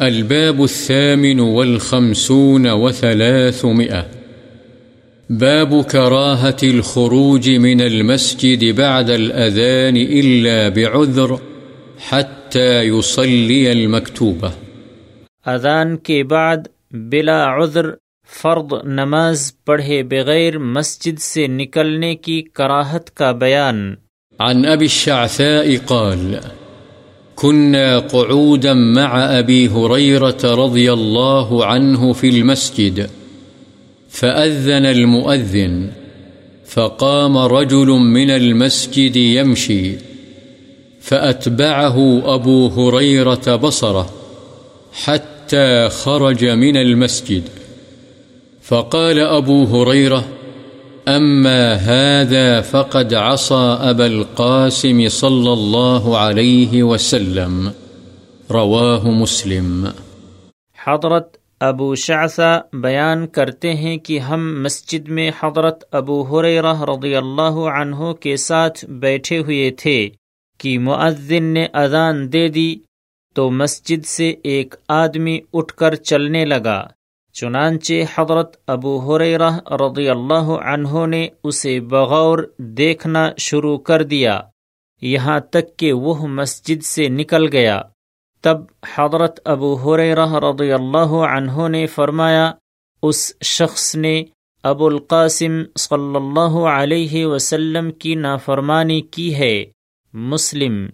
الباب الثامن والخمسون وثلاثمئة باب كراهة الخروج من المسجد بعد الأذان إلا بعذر حتى يصلي المكتوبة اذان کے بعد بلا عذر فرض نماز پڑھے بغیر مسجد سے نکلنے کی کراہت کا بیان. عن أبي الشعثاء قال كنا قعودا مع أبي هريرة رضي الله عنه في المسجد فأذن المؤذن فقام رجل من المسجد يمشي فأتبعه أبو هريرة بصره حتى خرج من المسجد فقال أبو هريرة أما هذا فقد عصى أبا القاسم صلى الله عليه وسلم رواه مسلم۔ حضرت ابو شعثہ بیان کرتے ہیں کہ ہم مسجد میں حضرت ابو حریرہ رضی اللہ عنہ کے ساتھ بیٹھے ہوئے تھے کہ معذن نے اذان دے دی تو مسجد سے ایک آدمی اٹھ کر چلنے لگا۔ چنانچہ حضرت ابو حریرہ رضی اللہ عنہ نے اسے بغور دیکھنا شروع کر دیا۔ یہاں تک کہ وہ مسجد سے نکل گیا۔ تب حضرت ابو حریرہ رضی اللہ عنہ نے فرمایا، اس شخص نے ابو القاسم صلی اللہ علیہ وسلم کی نافرمانی کی ہے۔ مسلم